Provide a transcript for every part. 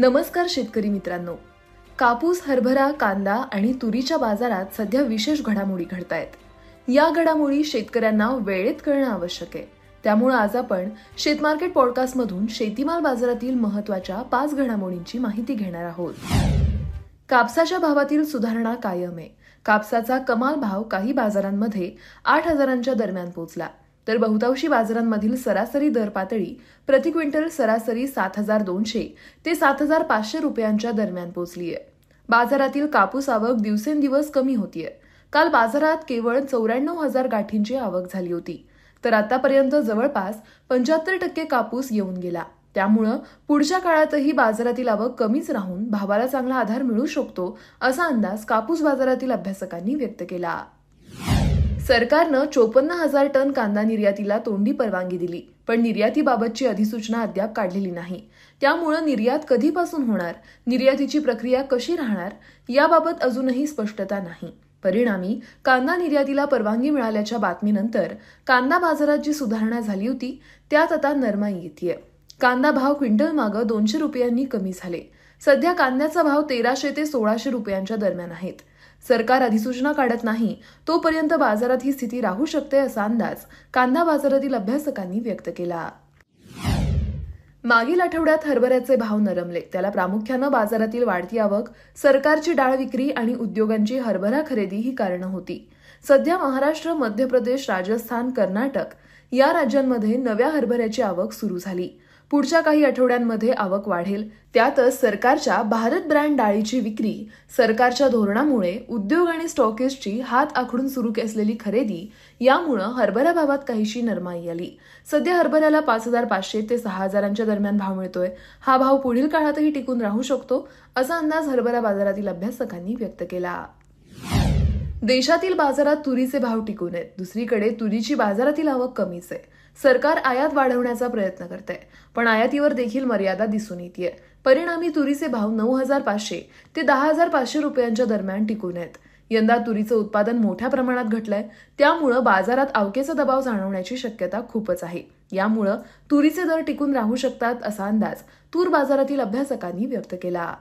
नमस्कार शेतकरी मित्रांनो. कापूस हरभरा कांदा आणि तुरीच्या बाजारात सध्या विशेष घडामोडी घडत आहेत या घडामोडी शेतकऱ्यांना वेळेत कळणं आवश्यक आहे. त्यामुळे आज आपण शेतमार्केट पॉडकास्टमधून शेतीमाल बाजारातील महत्त्वाच्या पाच घडामोडींची माहिती घेणार आहोत. कापसाच्या भावातील सुधारणा कायम आहे. कापसाचा कमाल भाव काही बाजारांमध्ये आठ हजारांच्या दरम्यान पोहोचला तर बहुतांशी बाजारांमधील सरासरी दर पातळी प्रति क्विंटल सरासरी सात हजार दोनशे ते सात हजार पाचशे रुपयांच्या दरम्यान पोहोचली आहे बाजारातील कापूस आवक दिवसेंदिवस कमी होतीये. काल बाजारात केवळ चौऱ्याण्णव हजार गाठींची आवक झाली होती. तर आतापर्यंत जवळपास पंच्याहत्तर टक्के कापूस येऊन गेला. त्यामुळं पुढच्या काळातही बाजारातील आवक कमीच राहून भावाला चांगला आधार मिळू शकतो असा अंदाज कापूस बाजारातील अभ्यासकांनी व्यक्त केला. सरकारनं चोपन्न हजार टन कांदा निर्यातीला तोंडी परवानगी दिली पण निर्यातीबाबतची अधिसूचना अद्याप काढलेली नाही. त्यामुळं निर्यात कधीपासून होणार निर्यातीची प्रक्रिया कशी राहणार याबाबत अजूनही स्पष्टता नाही. परिणामी कांदा निर्यातीला परवानगी मिळाल्याच्या बातमीनंतर कांदा बाजारात जी सुधारणा झाली होती त्यात आता नरमाई येते कांदा भाव क्विंटल मागं दोनशे रुपयांनी कमी झाले. सध्या कांद्याचा भाव तेराशे ते सोळाशे रुपयांच्या दरम्यान आहेत. सरकार अधिसूचना काढत नाही तोपर्यंत बाजारात ही स्थिती राहू शकते असा अंदाज कांदा बाजारातील अभ्यासकांनी व्यक्त केला. मागील आठवड्यात हरभऱ्याचे भाव नरमले. त्याला प्रामुख्यानं बाजारातील वाढती आवक सरकारची डाळ विक्री आणि उद्योगांची हरभरा खरेदी ही कारणं होती. सध्या महाराष्ट्र मध्य प्रदेश राजस्थान कर्नाटक या राज्यांमध्ये नव्या हरभऱ्याची आवक सुरू झाली. पुढच्या काही आठवड्यांमध्ये आवक वाढेल. त्यातच सरकारच्या भारत ब्रँड डाळीची विक्री सरकारच्या धोरणामुळे उद्योग आणि स्टॉकिस्टची हात आखडून सुरू असलेली खरेदी यामुळं हरभरा भावात काहीशी नरमाई आली. सध्या हरभऱ्याला पाच हजार पाचशे ते सहा हजारांच्या दरम्यान भाव मिळतोय. हा भाव पुढील काळातही टिकून राहू शकतो असा अंदाज हरभरा बाजारातील अभ्यासकांनी व्यक्त केला. देशातील बाजारात तुरीचे भाव टिकून आहेत. दुसरीकडे तुरीची बाजारातील आवक कमीच आहे. सरकार आयात वाढवण्याचा प्रयत्न करत आहे पण आयातीवर देखील मर्यादा दिसून येते परिणामी तुरीचे भाव नऊ हजार पाचशे ते दहा हजार पाचशे रुपयांच्या दरम्यान टिकून आहेत. यंदा तुरीचं उत्पादन मोठ्या प्रमाणात घटलंय. त्यामुळं बाजारात अवकेचा दबाव जाणवण्याची शक्यता खूपच आहे. यामुळं तुरीचे दर टिकून राहू शकतात असा अंदाज तूर बाजारातील अभ्यासकांनी व्यक्त केला.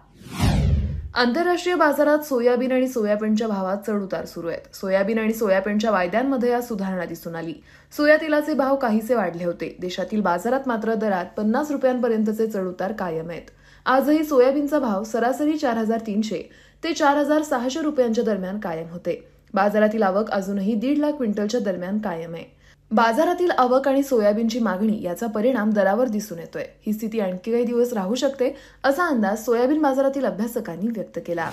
आंतरराष्ट्रीय बाजारात सोयाबीन आणि सोयाबीनच्या भावात चढ उतार सुरू आहेत. सोयाबीन आणि सोयाबीनच्या वायद्यांमध्ये आज सुधारणा दिसून आली. सोया तेलाचे भाव काहीसे वाढले होते. देशातील बाजारात मात्र दरात पन्नास रुपयांपर्यंतचे चढउतार कायम आहेत. आजही सोयाबीनचा भाव सरासरी चार हजार तीनशे ते चार हजार सहाशे रुपयांच्या दरम्यान कायम होते. बाजारातील आवक अजूनही दीड लाख क्विंटलच्या दरम्यान कायम आहे. बाजारातील आवक आणि सोयाबीनची मागणी याचा परिणाम दरावर दिसून येतोय. ही स्थिती आणखी काही दिवस राहू शकते असा अंदाज सोयाबीन बाजारातील अभ्यासकांनी व्यक्त केला.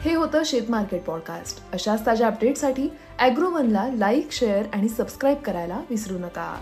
हे होतं शेत मार्केट पॉडकास्ट. अशाच ताज्या अपडेटसाठी अॅग्रोवनला लाईक शेअर आणि सबस्क्राईब करायला विसरू नका.